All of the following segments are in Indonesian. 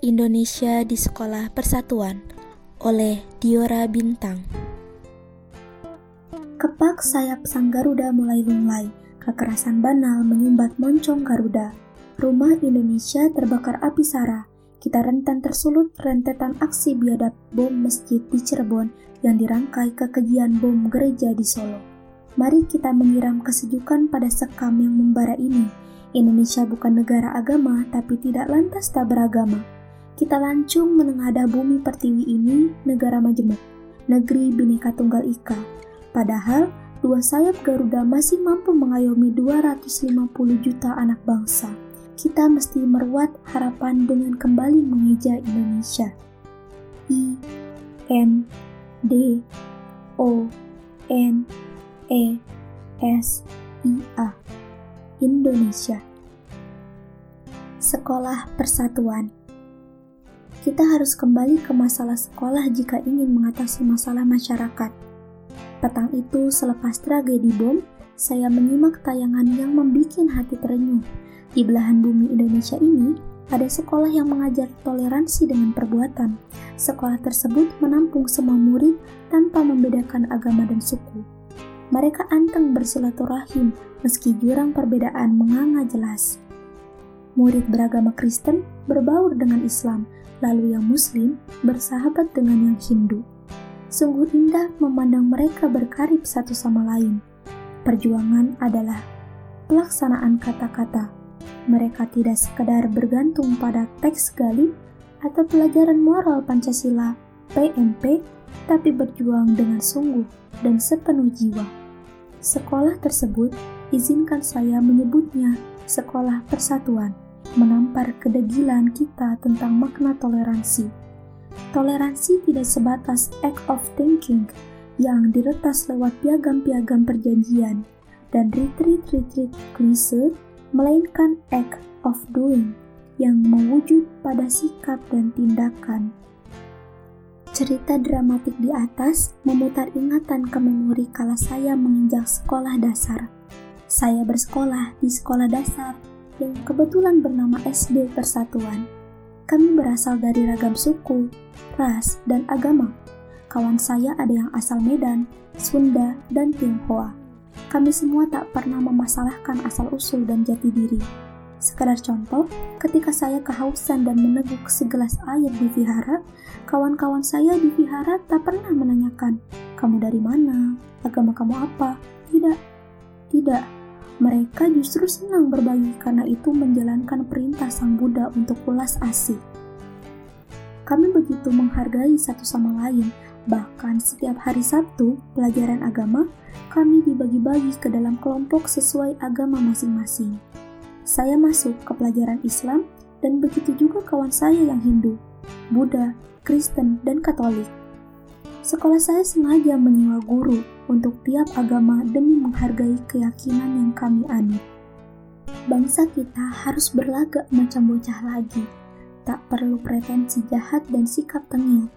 Indonesia di Sekolah Persatuan oleh Diora Bintang. Kepak sayap sang Garuda mulai lunglai, kekerasan banal menyumbat moncong Garuda. Rumah Indonesia terbakar api sara. Kita rentan tersulut rentetan aksi biadab bom masjid di Cirebon yang dirangkai kekejian bom gereja di Solo. Mari kita menyiram kesejukan pada sekam yang membara ini. Indonesia bukan negara agama, tapi tidak lantas tak beragama. Kita lancung menengadah bumi pertiwi ini, negara majemuk, negeri bineka tunggal ika. Padahal, dua sayap Garuda masih mampu mengayomi 250 juta anak bangsa. Kita mesti meruat harapan dengan kembali mengeja Indonesia. I N D O N E S I A Indonesia Sekolah Persatuan Kita harus kembali ke masalah sekolah jika ingin mengatasi masalah masyarakat. Petang itu selepas tragedi bom, saya menyimak tayangan yang membuat hati terenyuh. Di belahan bumi Indonesia ini, ada sekolah yang mengajar toleransi dengan perbuatan. Sekolah tersebut menampung semua murid tanpa membedakan agama dan suku mereka anteng bersilaturahim meski jurang perbedaan menganga jelas. Murid beragama Kristen berbaur dengan Islam, lalu yang Muslim bersahabat dengan yang Hindu. Sungguh indah memandang mereka berkarib satu sama lain. Perjuangan adalah pelaksanaan kata-kata. Mereka tidak sekedar bergantung pada teks gali atau pelajaran moral Pancasila, PMP, tapi berjuang dengan sungguh dan sepenuh jiwa. Sekolah tersebut izinkan saya menyebutnya sekolah persatuan, menampar kedegilan kita tentang makna toleransi. Toleransi tidak sebatas act of thinking yang diretas lewat piagam-piagam perjanjian dan retreat-retreat klise, melainkan act of doing yang mewujud pada sikap dan tindakan Cerita dramatik di atas memutar ingatan ke memori kala saya menginjak sekolah dasar. Saya bersekolah di sekolah dasar yang kebetulan bernama SD Persatuan. Kami berasal dari ragam suku, ras, dan agama. Kawan saya ada yang asal Medan, Sunda, dan Tionghoa. Kami semua tak pernah memasalahkan asal-usul dan jati diri. Sekadar contoh, ketika saya kehausan dan meneguk segelas air di vihara, kawan-kawan saya di vihara tak pernah menanyakan, kamu dari mana, agama kamu apa? Tidak, tidak. Mereka justru senang berbagi karena itu menjalankan perintah Sang Buddha untuk ulas asih. Kami begitu menghargai satu sama lain, bahkan setiap hari Sabtu, pelajaran agama, kami dibagi-bagi ke dalam kelompok sesuai agama masing-masing. Saya masuk ke pelajaran Islam dan begitu juga kawan saya yang Hindu, Buddha, Kristen, dan Katolik. Sekolah saya sengaja menyewa guru untuk tiap agama demi menghargai keyakinan yang kami anut. Bangsa kita harus berlagak macam bocah lagi, tak perlu pretensi jahat dan sikap tengil.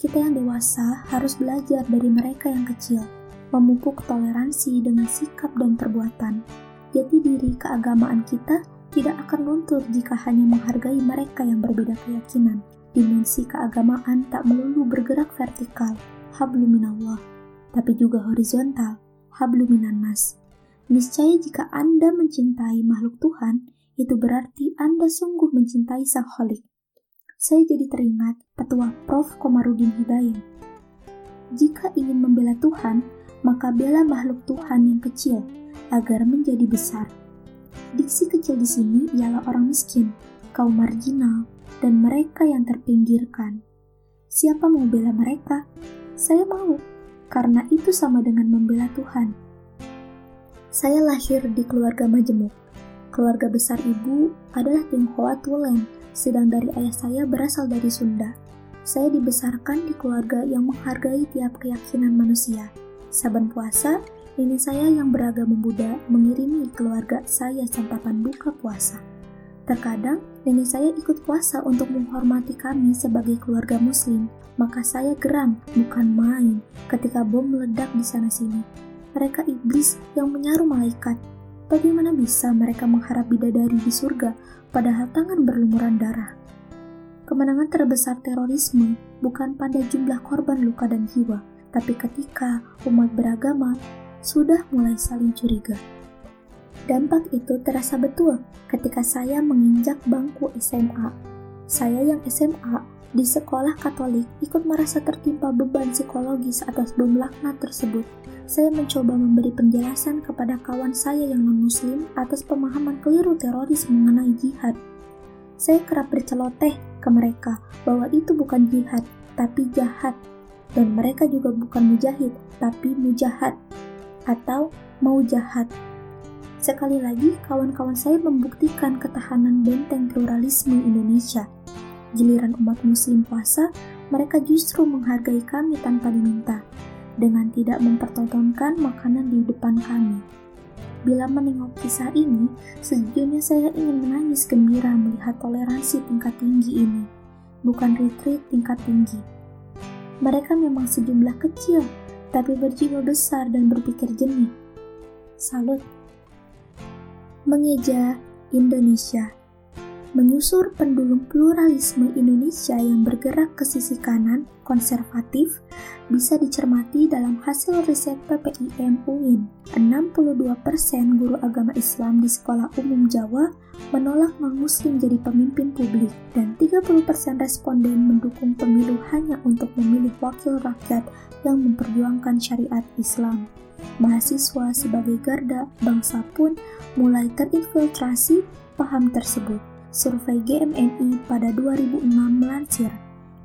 Kita yang dewasa harus belajar dari mereka yang kecil, memupuk toleransi dengan sikap dan perbuatan jati diri keagamaan kita tidak akan luntur jika hanya menghargai mereka yang berbeda keyakinan. Dimensi keagamaan tak melulu bergerak vertikal, habluminallah, tapi juga horizontal, habluminannas. Niscaya jika Anda mencintai makhluk Tuhan, itu berarti Anda sungguh mencintai Sang Holik. Saya jadi teringat petua Prof. Komarudin Hidayat. Jika ingin membela Tuhan, maka bela makhluk Tuhan yang kecil, agar menjadi besar. Diksi kecil di sini ialah orang miskin, kaum marginal, dan mereka yang terpinggirkan. Siapa mau bela mereka? Saya mau, karena itu sama dengan membela Tuhan. Saya lahir di keluarga majemuk. Keluarga besar ibu adalah Tionghoa Tulen, sedang dari ayah saya berasal dari Sunda. Saya dibesarkan di keluarga yang menghargai tiap keyakinan manusia. Saban puasa, Nenek saya yang beragama Buddha mengirimi keluarga saya santapan buka puasa. Terkadang, nenek saya ikut puasa untuk menghormati kami sebagai keluarga muslim, maka saya geram, bukan main, ketika bom meledak di sana-sini. Mereka iblis yang menyaru malaikat. Bagaimana bisa mereka mengharap bidadari di surga, padahal tangan berlumuran darah? kemenangan terbesar terorisme bukan pada jumlah korban luka dan jiwa, tapi ketika umat beragama sudah mulai saling curiga. Dampak itu terasa betul ketika saya menginjak bangku SMA. Saya yang SMA di sekolah Katolik ikut merasa tertimpa beban psikologis atas bom laknat tersebut. Saya mencoba memberi penjelasan kepada kawan saya yang non-muslim atas pemahaman keliru teroris mengenai jihad. Saya kerap berceloteh ke mereka bahwa itu bukan jihad, tapi jahat. Dan mereka juga bukan mujahid, tapi mujahat. Atau mau jahat. Sekali lagi, kawan-kawan saya membuktikan ketahanan benteng pluralisme Indonesia. Giliran umat muslim puasa, mereka justru menghargai kami tanpa diminta, dengan tidak mempertontonkan makanan di depan kami. Bila menengok kisah ini, sejujurnya saya ingin menangis gembira melihat toleransi tingkat tinggi ini, bukan retreat tingkat tinggi. Mereka memang sejumlah kecil, tapi berjiwa besar dan berpikir jernih. Salut! Mengeja Indonesia Menyusur pendulum pluralisme Indonesia yang bergerak ke sisi kanan, konservatif, bisa dicermati dalam hasil riset PPIM UIN. 62% guru agama Islam di sekolah umum Jawa menolak non-muslim jadi pemimpin publik dan 30% responden mendukung pemilu hanya untuk memilih wakil rakyat yang memperjuangkan syariat Islam mahasiswa sebagai garda bangsa pun mulai terinfiltrasi paham tersebut. Survei GMNI pada 2006 melansir,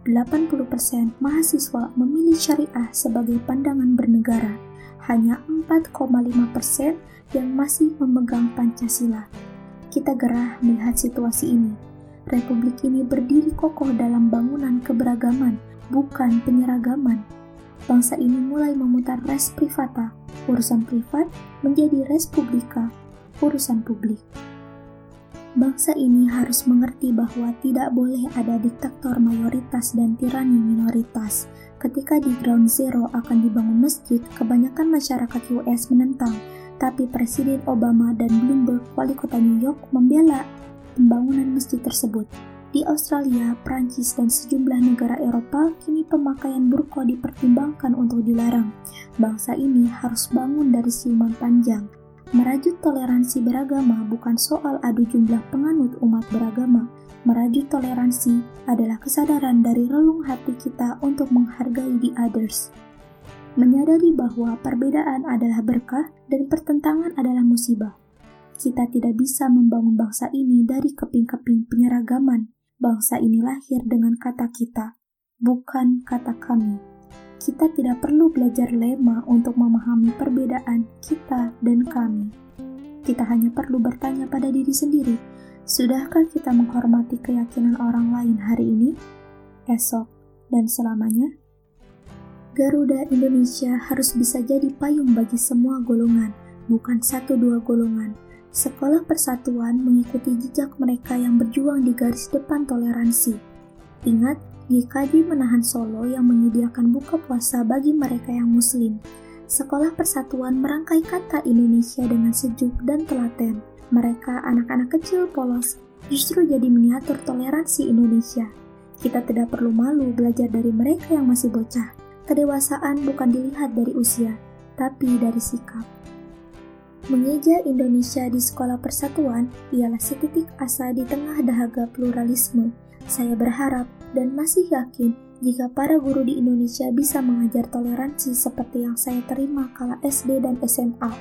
80% mahasiswa memilih syariah sebagai pandangan bernegara, hanya 4,5% yang masih memegang Pancasila. Kita gerah melihat situasi ini. Republik ini berdiri kokoh dalam bangunan keberagaman, bukan penyeragaman bangsa ini mulai memutar res privata, urusan privat menjadi res publika, urusan publik. Bangsa ini harus mengerti bahwa tidak boleh ada diktator mayoritas dan tirani minoritas. Ketika di Ground Zero akan dibangun masjid, kebanyakan masyarakat US menentang, tapi Presiden Obama dan Bloomberg, wali kota New York, membela pembangunan masjid tersebut. Di Australia, Prancis, dan sejumlah negara Eropa, kini pemakaian burqa dipertimbangkan untuk dilarang. Bangsa ini harus bangun dari siluman panjang. Merajut toleransi beragama bukan soal adu jumlah penganut umat beragama. Merajut toleransi adalah kesadaran dari relung hati kita untuk menghargai the others. Menyadari bahwa perbedaan adalah berkah dan pertentangan adalah musibah. Kita tidak bisa membangun bangsa ini dari keping-keping penyeragaman, Bangsa ini lahir dengan kata kita, bukan kata kami. Kita tidak perlu belajar lema untuk memahami perbedaan kita dan kami. Kita hanya perlu bertanya pada diri sendiri, sudahkah kita menghormati keyakinan orang lain hari ini, esok, dan selamanya? Garuda Indonesia harus bisa jadi payung bagi semua golongan, bukan satu dua golongan, Sekolah Persatuan mengikuti jejak mereka yang berjuang di garis depan toleransi. Ingat, GKJ menahan Solo yang menyediakan buka puasa bagi mereka yang muslim. Sekolah Persatuan merangkai kata Indonesia dengan sejuk dan telaten. Mereka anak-anak kecil polos justru jadi miniatur toleransi Indonesia. Kita tidak perlu malu belajar dari mereka yang masih bocah. Kedewasaan bukan dilihat dari usia, tapi dari sikap. Mengeja Indonesia di Sekolah Persatuan ialah setitik asa di tengah dahaga pluralisme. Saya berharap dan masih yakin jika para guru di Indonesia bisa mengajar toleransi seperti yang saya terima kala SD dan SMA.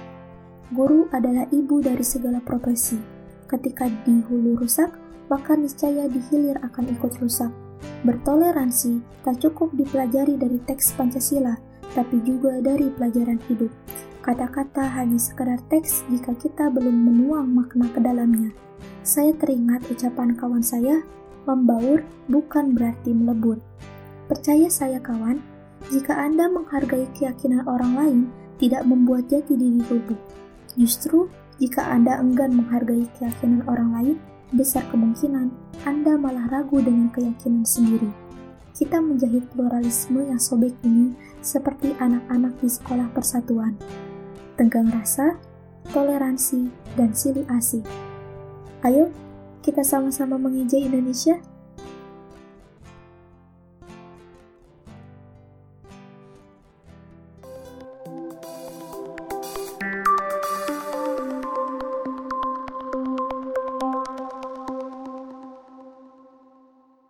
Guru adalah ibu dari segala profesi. Ketika di hulu rusak, maka niscaya di hilir akan ikut rusak. Bertoleransi tak cukup dipelajari dari teks Pancasila, tapi juga dari pelajaran hidup. Kata-kata hanya sekedar teks jika kita belum menuang makna ke dalamnya. Saya teringat ucapan kawan saya, membaur bukan berarti melebur. Percaya saya kawan, jika Anda menghargai keyakinan orang lain, tidak membuat jati diri rubuh. Justru, jika Anda enggan menghargai keyakinan orang lain, besar kemungkinan Anda malah ragu dengan keyakinan sendiri. Kita menjahit pluralisme yang sobek ini seperti anak-anak di sekolah persatuan tenggang rasa, toleransi, dan silih asih. Ayo, kita sama-sama mengejai Indonesia